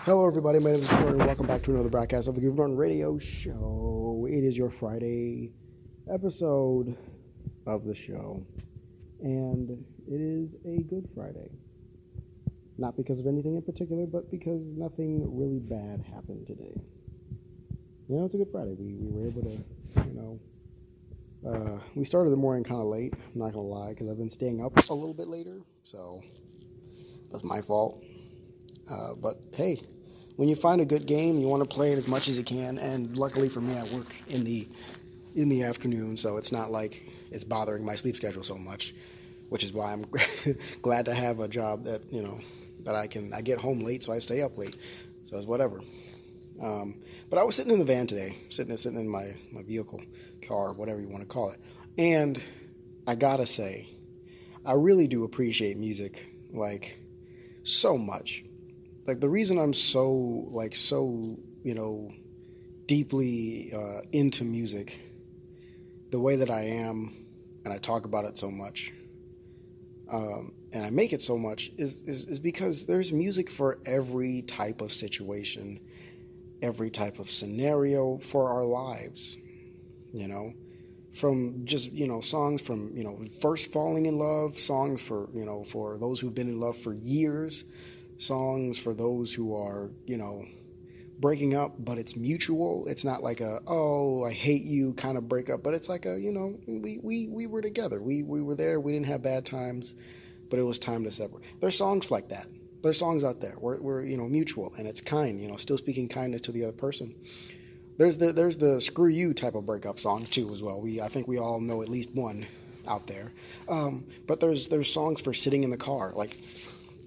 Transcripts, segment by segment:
Hello, everybody. My name is Gordon. Welcome back to another broadcast of the Groove Norton Radio Show. It is your Friday episode of the show, and it is a good Friday. Not because of anything in particular, but because nothing really bad happened today. You know, it's a good Friday. We, we were able to, you know, uh, we started the morning kind of late. I'm not gonna lie, because I've been staying up a little bit later, so that's my fault. Uh, but hey, when you find a good game, you want to play it as much as you can. And luckily for me, I work in the in the afternoon, so it's not like it's bothering my sleep schedule so much. Which is why I'm glad to have a job that you know that I can. I get home late, so I stay up late. So it's whatever. Um, but I was sitting in the van today, sitting sitting in my my vehicle, car, whatever you want to call it, and I gotta say, I really do appreciate music like so much like the reason I'm so like so you know deeply uh, into music, the way that I am, and I talk about it so much, um, and I make it so much is, is is because there's music for every type of situation, every type of scenario for our lives, you know. From just you know songs from you know first falling in love, songs for you know for those who've been in love for years, songs for those who are, you know, breaking up, but it's mutual. It's not like a oh I hate you kind of breakup, but it's like a you know we we we were together. We we were there. We didn't have bad times, but it was time to separate. There's songs like that. There's songs out there where we're you know mutual and it's kind. You know, still speaking kindness to the other person. There's the there's the screw you type of breakup songs too as well. We I think we all know at least one out there. Um, but there's there's songs for sitting in the car like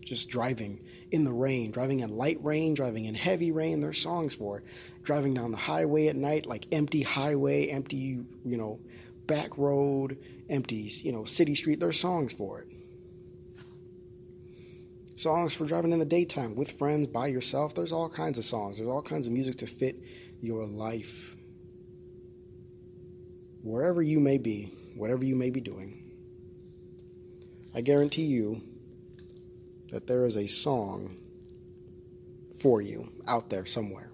just driving in the rain, driving in light rain, driving in heavy rain. There's songs for it. Driving down the highway at night, like empty highway, empty, you know, back road, empty, you know, city street. There's songs for it. Songs for driving in the daytime with friends, by yourself. There's all kinds of songs. There's all kinds of music to fit your life. Wherever you may be, whatever you may be doing, I guarantee you that there is a song for you out there somewhere.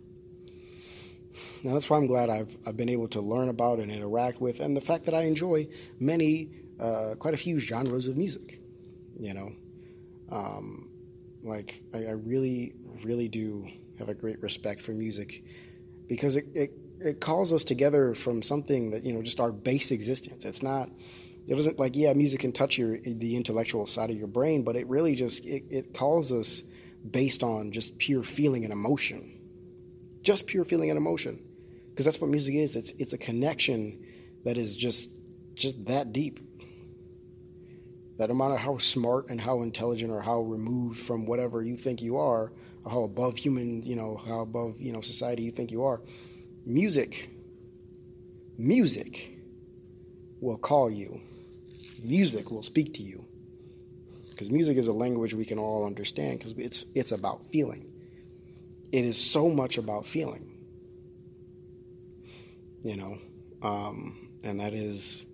Now that's why I'm glad I've I've been able to learn about and interact with, and the fact that I enjoy many, uh, quite a few genres of music. You know, um, like I, I, really, really do have a great respect for music because it, it it calls us together from something that you know just our base existence. It's not it doesn't like yeah music can touch your the intellectual side of your brain but it really just it, it calls us based on just pure feeling and emotion. Just pure feeling and emotion. Because that's what music is. It's it's a connection that is just just that deep. That no matter how smart and how intelligent or how removed from whatever you think you are or how above human you know how above you know society you think you are music music will call you music will speak to you. Because music is a language we can all understand because it's it's about feeling. It is so much about feeling. You know um, and that is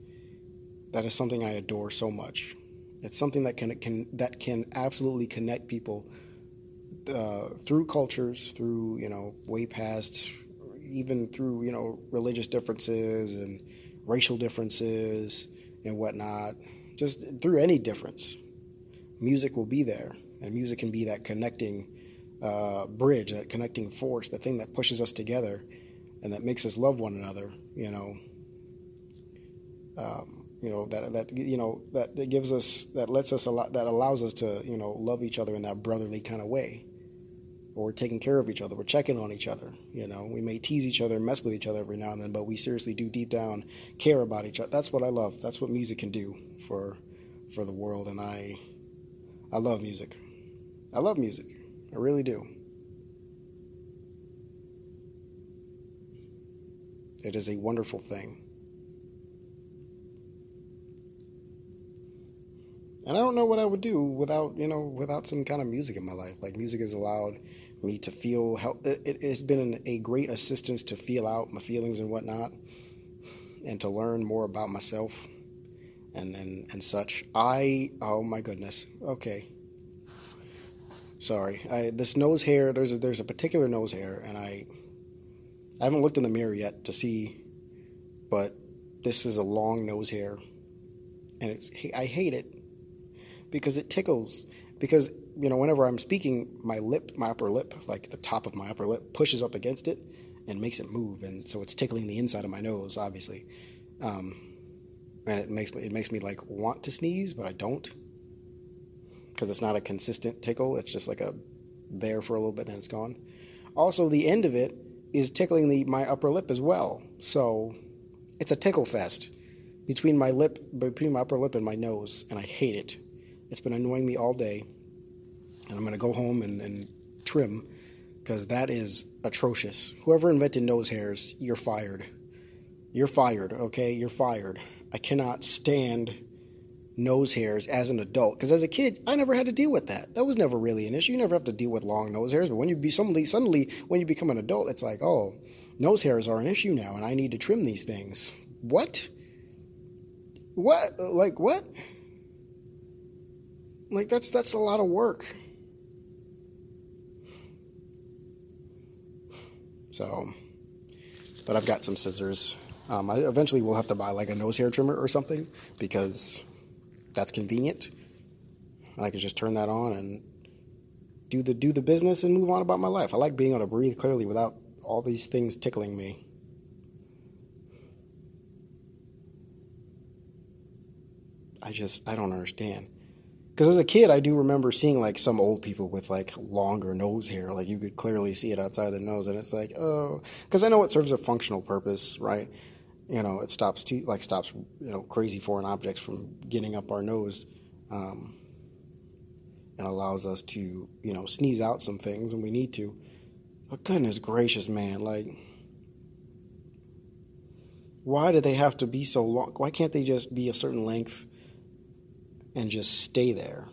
that is something i adore so much. It's something that can, can that can absolutely connect people uh, through cultures through you know way past even through you know religious differences and racial differences and whatnot, just through any difference, music will be there, and music can be that connecting uh, bridge, that connecting force, the thing that pushes us together, and that makes us love one another. You know, um, you know that that you know that, that gives us that lets us a lot that allows us to you know love each other in that brotherly kind of way we're taking care of each other, we're checking on each other. You know, we may tease each other, and mess with each other every now and then, but we seriously do deep down care about each other. That's what I love. That's what music can do for for the world, and I I love music. I love music. I really do. It is a wonderful thing. And I don't know what I would do without, you know, without some kind of music in my life. Like music has allowed me to feel help. It has been a great assistance to feel out my feelings and whatnot, and to learn more about myself, and and and such. I oh my goodness. Okay. Sorry, I, this nose hair. There's a, there's a particular nose hair, and I I haven't looked in the mirror yet to see, but this is a long nose hair, and it's I hate it because it tickles. Because you know, whenever I'm speaking, my lip, my upper lip, like the top of my upper lip, pushes up against it and makes it move, and so it's tickling the inside of my nose, obviously. Um, and it makes it makes me like want to sneeze, but I don't because it's not a consistent tickle. It's just like a there for a little bit, then it's gone. Also, the end of it is tickling the my upper lip as well, so it's a tickle fest between my lip, between my upper lip and my nose, and I hate it. It's been annoying me all day, and I'm gonna go home and, and trim because that is atrocious. Whoever invented nose hairs, you're fired. You're fired, okay? You're fired. I cannot stand nose hairs as an adult because as a kid I never had to deal with that. That was never really an issue. You never have to deal with long nose hairs, but when you be suddenly suddenly when you become an adult, it's like, oh, nose hairs are an issue now, and I need to trim these things. What? What? Like what? Like that's that's a lot of work. So, but I've got some scissors. Um, I eventually will have to buy like a nose hair trimmer or something because that's convenient. I can just turn that on and do the do the business and move on about my life. I like being able to breathe clearly without all these things tickling me. I just I don't understand. Because as a kid, I do remember seeing like some old people with like longer nose hair, like you could clearly see it outside the nose, and it's like, oh, because I know it serves a functional purpose, right? You know, it stops te- like stops you know crazy foreign objects from getting up our nose, um, and allows us to you know sneeze out some things when we need to. But goodness gracious, man, like. Why do they have to be so long? Why can't they just be a certain length and just stay there.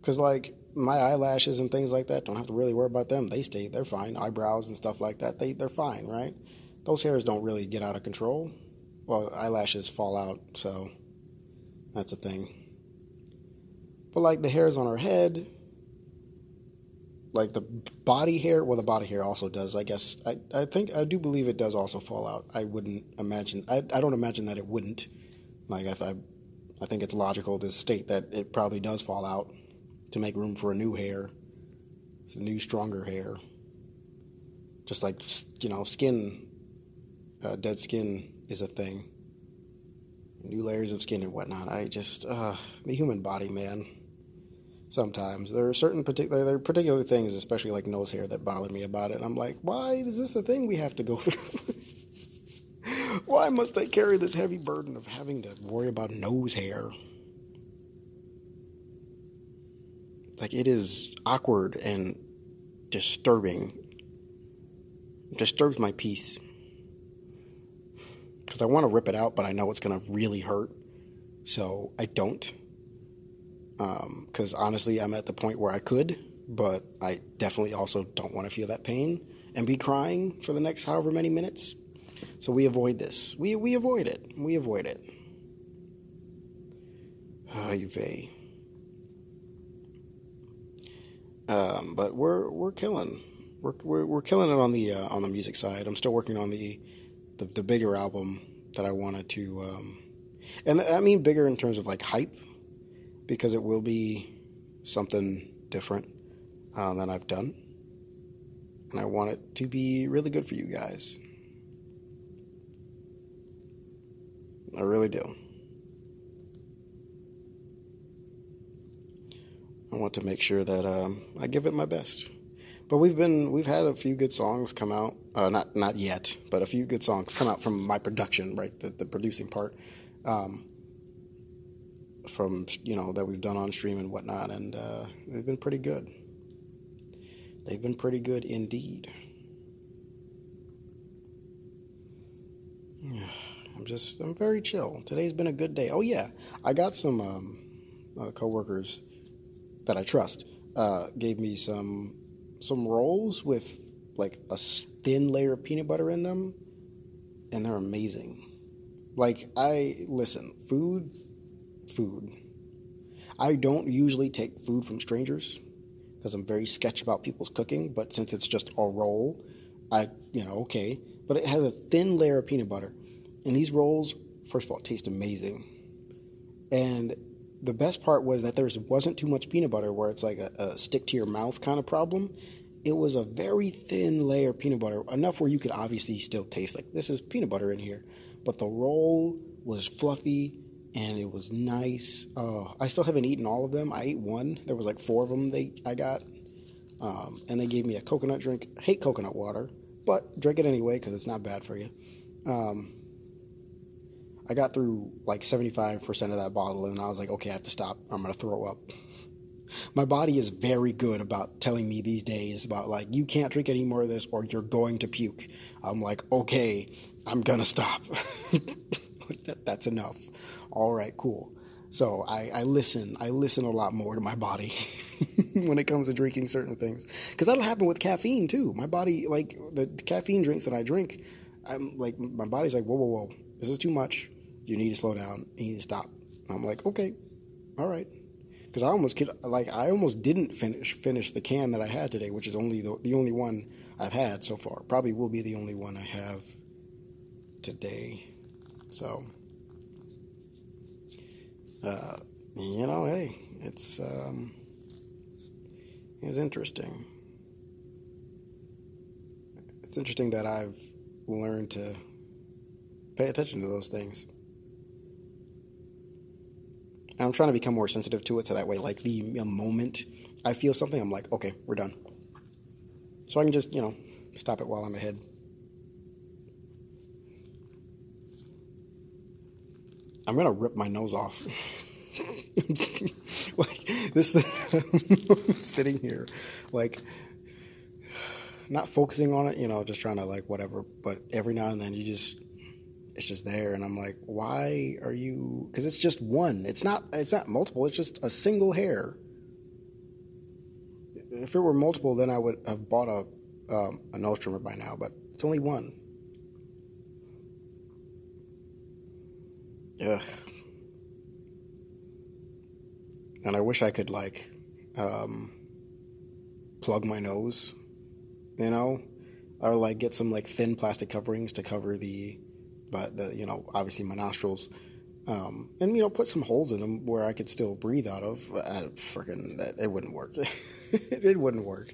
Because, like, my eyelashes and things like that, don't have to really worry about them. They stay, they're fine. Eyebrows and stuff like that, they, they're fine, right? Those hairs don't really get out of control. Well, eyelashes fall out, so that's a thing. But, like, the hairs on our head, like the body hair, well, the body hair also does, I guess. I, I think, I do believe it does also fall out. I wouldn't imagine, I, I don't imagine that it wouldn't. Like, I, I I think it's logical to state that it probably does fall out to make room for a new hair. It's a new, stronger hair. Just like, you know, skin, uh, dead skin is a thing. New layers of skin and whatnot. I just, uh, the human body, man. Sometimes there are certain particular, there are particular things, especially like nose hair, that bother me about it. And I'm like, why is this a thing we have to go through? Why must I carry this heavy burden of having to worry about nose hair? Like, it is awkward and disturbing. It disturbs my peace. Because I want to rip it out, but I know it's going to really hurt. So I don't. Because um, honestly, I'm at the point where I could, but I definitely also don't want to feel that pain and be crying for the next however many minutes so we avoid this. We, we avoid it. We avoid it. Ay vey. Um, but we're we're killing. We're, we're, we're killing it on the uh, on the music side. I'm still working on the the, the bigger album that I wanted to, um, and I mean bigger in terms of like hype, because it will be something different uh, than I've done, and I want it to be really good for you guys. I really do. I want to make sure that um, I give it my best. But we've been we've had a few good songs come out. Uh, not not yet, but a few good songs come out from my production, right? The, the producing part, um, from you know that we've done on stream and whatnot, and uh, they've been pretty good. They've been pretty good indeed. I'm just, I'm very chill. Today's been a good day. Oh, yeah. I got some um, uh, coworkers that I trust uh, gave me some some rolls with like a thin layer of peanut butter in them, and they're amazing. Like, I listen, food, food. I don't usually take food from strangers because I'm very sketch about people's cooking. But since it's just a roll, I, you know, okay. But it has a thin layer of peanut butter. And these rolls, first of all, taste amazing. And the best part was that there wasn't too much peanut butter where it's like a, a stick to your mouth kind of problem. It was a very thin layer of peanut butter, enough where you could obviously still taste like this is peanut butter in here. But the roll was fluffy and it was nice. Uh, I still haven't eaten all of them. I ate one. There was like four of them they I got, um, and they gave me a coconut drink. I hate coconut water, but drink it anyway because it's not bad for you. Um, I got through like 75% of that bottle, and I was like, okay, I have to stop. I'm gonna throw up. My body is very good about telling me these days about like you can't drink any more of this or you're going to puke. I'm like, okay, I'm gonna stop. that, that's enough. All right, cool. So I, I, listen. I listen a lot more to my body when it comes to drinking certain things, because that'll happen with caffeine too. My body, like the caffeine drinks that I drink, I'm like my body's like, whoa, whoa, whoa, this is too much. You need to slow down. You need to stop. I'm like, okay, all right, because I almost could, like I almost didn't finish finish the can that I had today, which is only the the only one I've had so far. Probably will be the only one I have today. So uh, you know, hey, it's um, it's interesting. It's interesting that I've learned to pay attention to those things. I'm trying to become more sensitive to it so that way, like, the moment I feel something, I'm like, okay, we're done. So I can just, you know, stop it while I'm ahead. I'm gonna rip my nose off. like this, sitting here, like not focusing on it, you know, just trying to like whatever. But every now and then, you just it's just there, and I'm like, why are you? Because it's just one. It's not. It's not multiple. It's just a single hair. If it were multiple, then I would have bought a um, a nose trimmer by now. But it's only one. Ugh. And I wish I could like um, plug my nose, you know, or like get some like thin plastic coverings to cover the, but the you know obviously my nostrils, um, and you know put some holes in them where I could still breathe out of. Uh, freaking, it wouldn't work. it wouldn't work.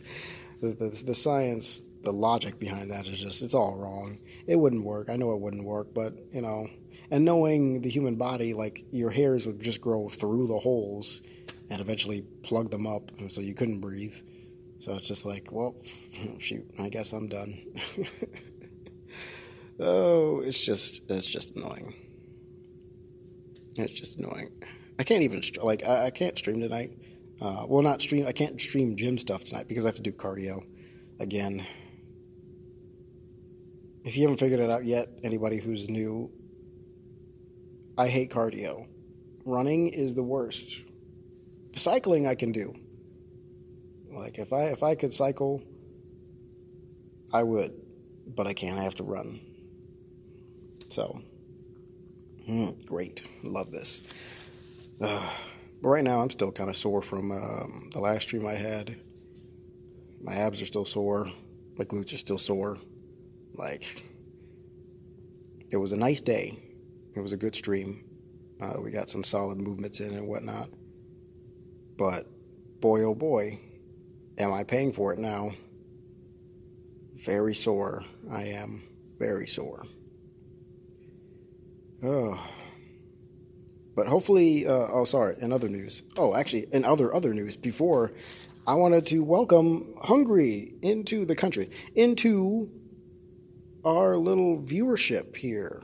The, the the science, the logic behind that is just it's all wrong. It wouldn't work. I know it wouldn't work, but you know and knowing the human body, like your hairs would just grow through the holes and eventually plug them up so you couldn't breathe. So it's just like, well, shoot, I guess I'm done. oh, it's just it's just annoying. It's just annoying. I can't even like I, I can't stream tonight. Uh, well, not stream. I can't stream gym stuff tonight because I have to do cardio again. If you haven't figured it out yet, anybody who's new, I hate cardio. Running is the worst. Cycling I can do. Like if I if I could cycle, I would, but I can't. I have to run. So, mm, great, love this. Uh, but right now I'm still kind of sore from um, the last stream I had. My abs are still sore. My glutes are still sore. Like, it was a nice day it was a good stream. Uh, we got some solid movements in and whatnot. But boy, oh boy, am I paying for it now? Very sore. I am very sore. Oh. But hopefully, uh, oh, sorry, in other news. Oh, actually, in other other news, before I wanted to welcome Hungary into the country, into our little viewership here.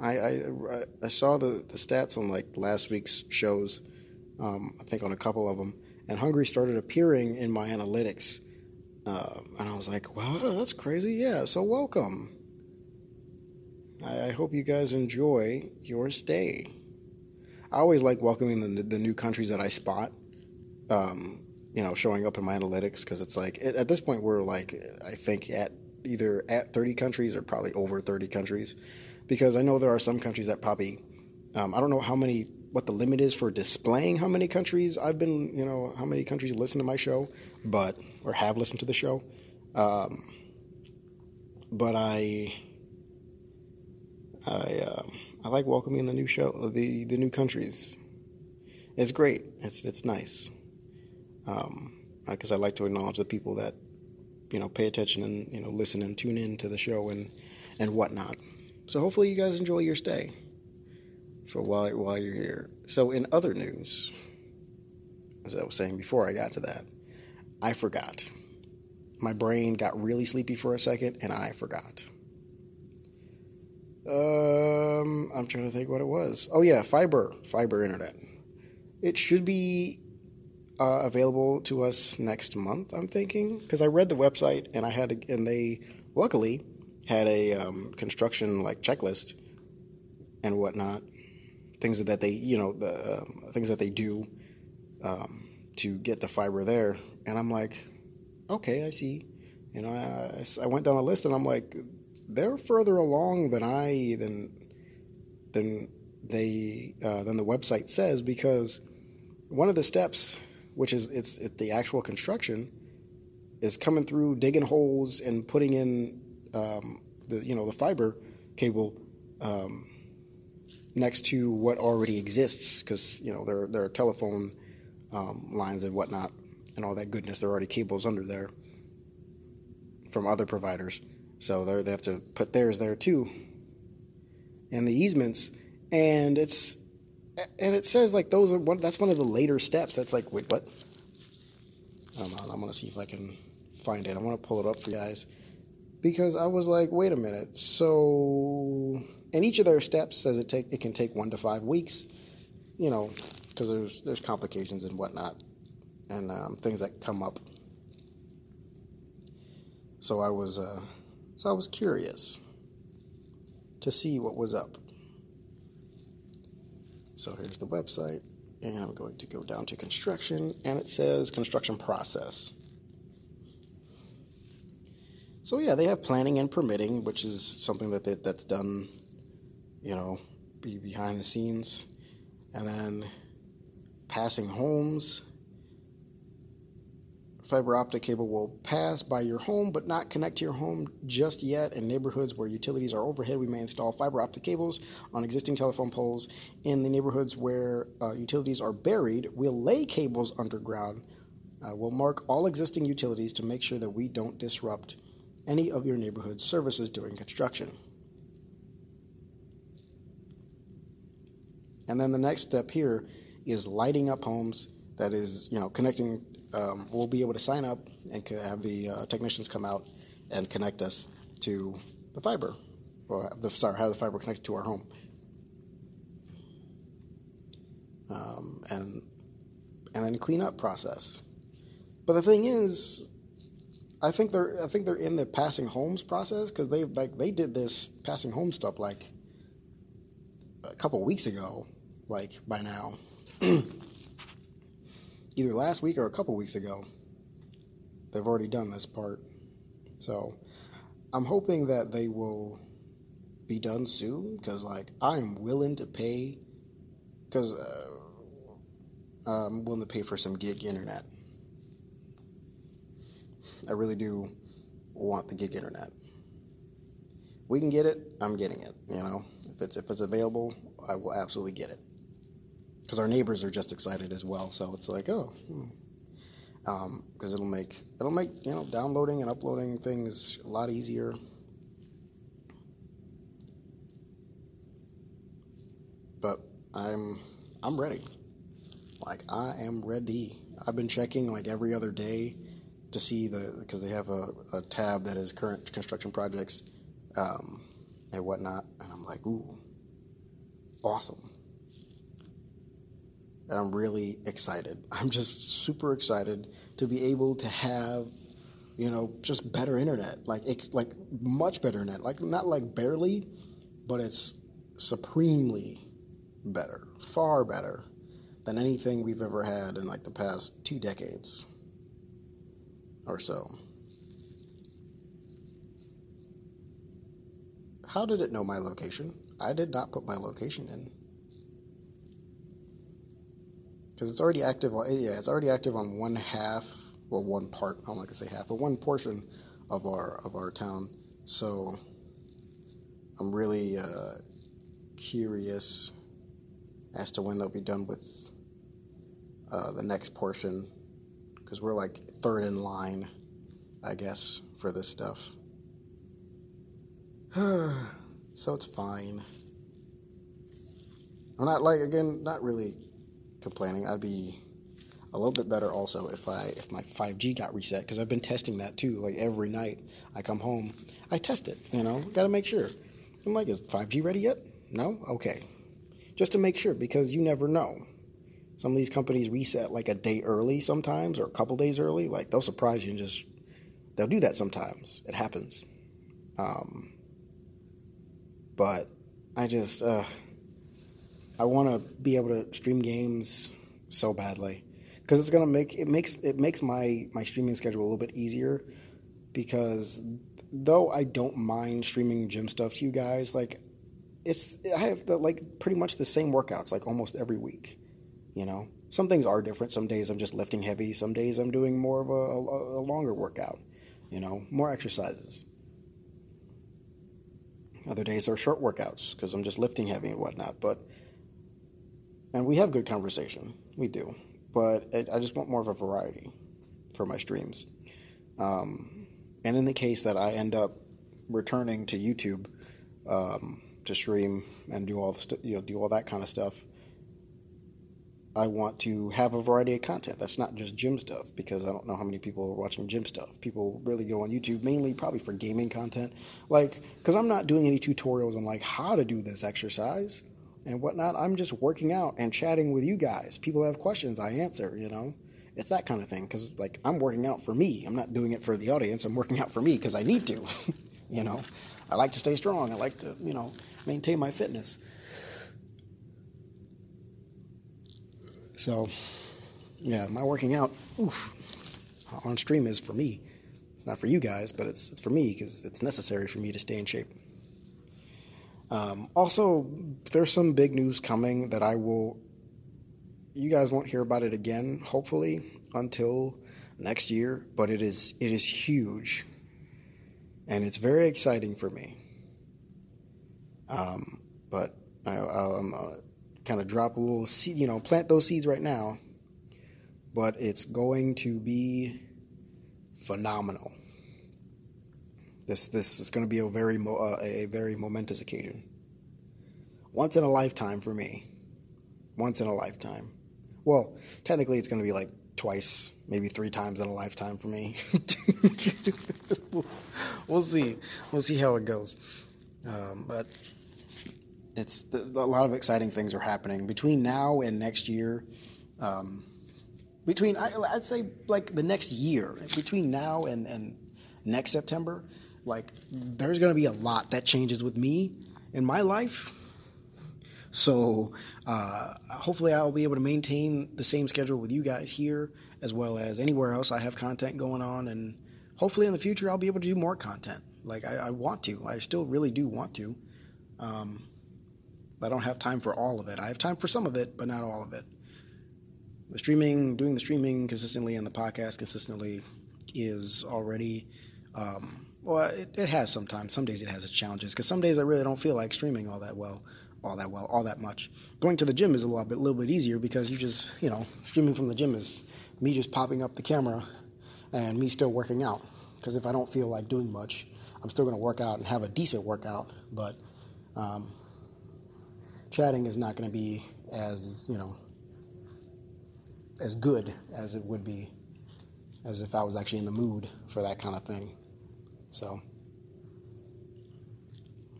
I, I, I saw the, the stats on like last week's shows, um, I think on a couple of them, and Hungary started appearing in my analytics. Uh, and I was like, wow, that's crazy. Yeah, so welcome. I, I hope you guys enjoy your stay. I always like welcoming the, the new countries that I spot, um, you know, showing up in my analytics because it's like, at this point, we're like, I think at either at 30 countries or probably over 30 countries because I know there are some countries that probably um, I don't know how many what the limit is for displaying how many countries I've been you know how many countries listen to my show, but or have listened to the show. Um, but I, I, um, I like welcoming the new show, the the new countries. It's great. It's it's nice. Um, because I like to acknowledge the people that you know pay attention and you know listen and tune in to the show and and whatnot. So hopefully you guys enjoy your stay for while while you're here. So in other news, as I was saying before I got to that, I forgot. My brain got really sleepy for a second and I forgot. Um, I'm trying to think what it was. Oh yeah, fiber, fiber internet. It should be uh, available to us next month. I'm thinking because I read the website and I had to, and they luckily had a um, construction like checklist and whatnot, things that they you know the uh, things that they do um, to get the fiber there, and I'm like, okay, I see. You know, I, I went down the list and I'm like, they're further along than I than than they uh, than the website says because one of the steps, which is it's, it's the actual construction, is coming through digging holes and putting in um, the you know the fiber cable um, next to what already exists because you know there there are telephone um, lines and whatnot and all that goodness. There are already cables under there from other providers, so they they have to put theirs there too. And the easements, and it's and it says like those are one. That's one of the later steps. That's like wait what? On, I'm gonna see if I can find it. I want to pull it up for you guys because I was like, wait a minute. So, and each of their steps says it take it can take one to five weeks. You know, because there's there's complications and whatnot, and um, things that come up. So I was uh, so I was curious to see what was up. So here's the website, and I'm going to go down to construction, and it says construction process. So yeah, they have planning and permitting, which is something that they, that's done, you know, be behind the scenes, and then passing homes. Fiber optic cable will pass by your home but not connect to your home just yet. In neighborhoods where utilities are overhead, we may install fiber optic cables on existing telephone poles. In the neighborhoods where uh, utilities are buried, we'll lay cables underground. Uh, we'll mark all existing utilities to make sure that we don't disrupt any of your neighborhood's services during construction. And then the next step here is lighting up homes that is, you know, connecting um, we'll be able to sign up and have the uh, technicians come out and connect us to the fiber, or the, sorry, have the fiber connected to our home. Um, and and then clean up process. But the thing is, I think they're I think they're in the passing homes process because they like they did this passing home stuff like a couple weeks ago, like by now. either last week or a couple weeks ago. They've already done this part. So I'm hoping that they will be done soon because, like, I'm willing to pay because uh, I'm willing to pay for some gig internet. I really do want the gig internet. We can get it. I'm getting it. You know, if it's if it's available, I will absolutely get it because our neighbors are just excited as well. So it's like, oh, because hmm. um, it'll make it'll make you know downloading and uploading things a lot easier. But I'm I'm ready. Like I am ready. I've been checking like every other day to see the because they have a, a tab that is current construction projects um, and whatnot, and I'm like, ooh, awesome and I'm really excited. I'm just super excited to be able to have, you know, just better internet, like it, like much better internet, like not like barely, but it's supremely better, far better than anything we've ever had in like the past two decades or so. How did it know my location? I did not put my location in. Because it's already active on yeah it's already active on one half well, one part. I don't gonna say half, but one portion of our of our town. So I'm really uh, curious as to when they'll be done with uh, the next portion because we're like third in line, I guess, for this stuff. so it's fine. I'm not like again, not really complaining. I'd be a little bit better also if I if my 5G got reset because I've been testing that too. Like every night I come home, I test it. You know, got to make sure. I'm like, is 5G ready yet? No. Okay. Just to make sure because you never know. Some of these companies reset like a day early sometimes or a couple days early. Like they'll surprise you and just they'll do that sometimes. It happens. Um, but I just uh, I want to be able to stream games so badly because it's gonna make it makes it makes my my streaming schedule a little bit easier because though I don't mind streaming gym stuff to you guys, like it's I have the like pretty much the same workouts like almost every week. You know, some things are different. Some days I'm just lifting heavy. Some days I'm doing more of a, a, a longer workout. You know, more exercises. Other days are short workouts because I'm just lifting heavy and whatnot. But and we have good conversation. We do, but it, I just want more of a variety for my streams. Um, and in the case that I end up returning to YouTube um, to stream and do all the st- you know do all that kind of stuff, I want to have a variety of content. That's not just gym stuff because I don't know how many people are watching gym stuff. People really go on YouTube mainly probably for gaming content. Like, because I'm not doing any tutorials on like how to do this exercise and whatnot. I'm just working out and chatting with you guys. People have questions, I answer, you know? It's that kind of thing because like I'm working out for me. I'm not doing it for the audience. I'm working out for me because I need to, you know? I like to stay strong. I like to, you know, maintain my fitness. So, yeah, my working out oof, on stream is for me. It's not for you guys, but it's it's for me because it's necessary for me to stay in shape. Um, also, there's some big news coming that I will. You guys won't hear about it again, hopefully, until next year. But it is it is huge, and it's very exciting for me. Um, but I, I'm uh, kind of drop a little seed, you know, plant those seeds right now. But it's going to be phenomenal. This this is going to be a very mo- uh, a very momentous occasion. Once in a lifetime for me. Once in a lifetime. Well, technically, it's going to be like twice, maybe three times in a lifetime for me. we'll see. We'll see how it goes. Um, but it's the, a lot of exciting things are happening between now and next year. Um, between I, would say like the next year, between now and, and next September, like there's going to be a lot that changes with me in my life. So uh, hopefully I'll be able to maintain the same schedule with you guys here as well as anywhere else I have content going on, and hopefully in the future I'll be able to do more content. Like I, I want to, I still really do want to. Um, I don't have time for all of it. I have time for some of it, but not all of it. The streaming, doing the streaming consistently and the podcast consistently is already, um, well, it, it, has sometimes. Some days it has its challenges because some days I really don't feel like streaming all that well, all that well, all that much. Going to the gym is a little bit, little bit easier because you just, you know, streaming from the gym is me just popping up the camera and me still working out. Because if I don't feel like doing much, I'm still going to work out and have a decent workout, but um, chatting is not going to be as you know as good as it would be as if I was actually in the mood for that kind of thing. So,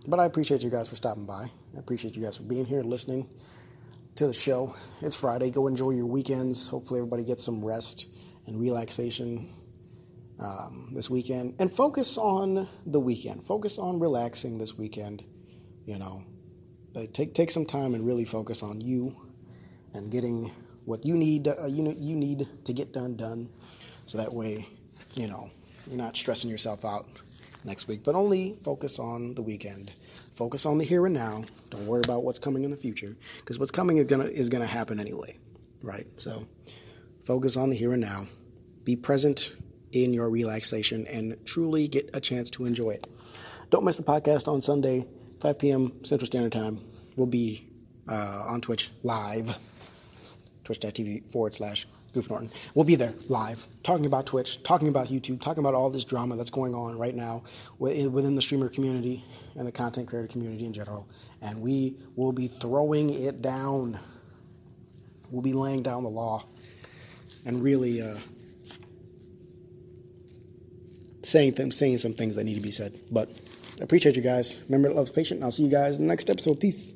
but I appreciate you guys for stopping by. I appreciate you guys for being here, listening to the show. It's Friday. Go enjoy your weekends. Hopefully, everybody gets some rest and relaxation um, this weekend, and focus on the weekend. Focus on relaxing this weekend. You know, but take take some time and really focus on you and getting what you need uh, you know you need to get done done so that way you know you're not stressing yourself out next week but only focus on the weekend focus on the here and now don't worry about what's coming in the future because what's coming is gonna is gonna happen anyway right so focus on the here and now be present in your relaxation and truly get a chance to enjoy it. Don't miss the podcast on Sunday, 5 p.m. Central Standard Time. We'll be uh, on Twitch live, twitch.tv forward slash Goof Norton. We'll be there live, talking about Twitch, talking about YouTube, talking about all this drama that's going on right now within the streamer community and the content creator community in general. And we will be throwing it down. We'll be laying down the law and really uh, saying them, saying some things that need to be said. But I appreciate you guys. Remember, love's patient. I'll see you guys in the next episode. Peace.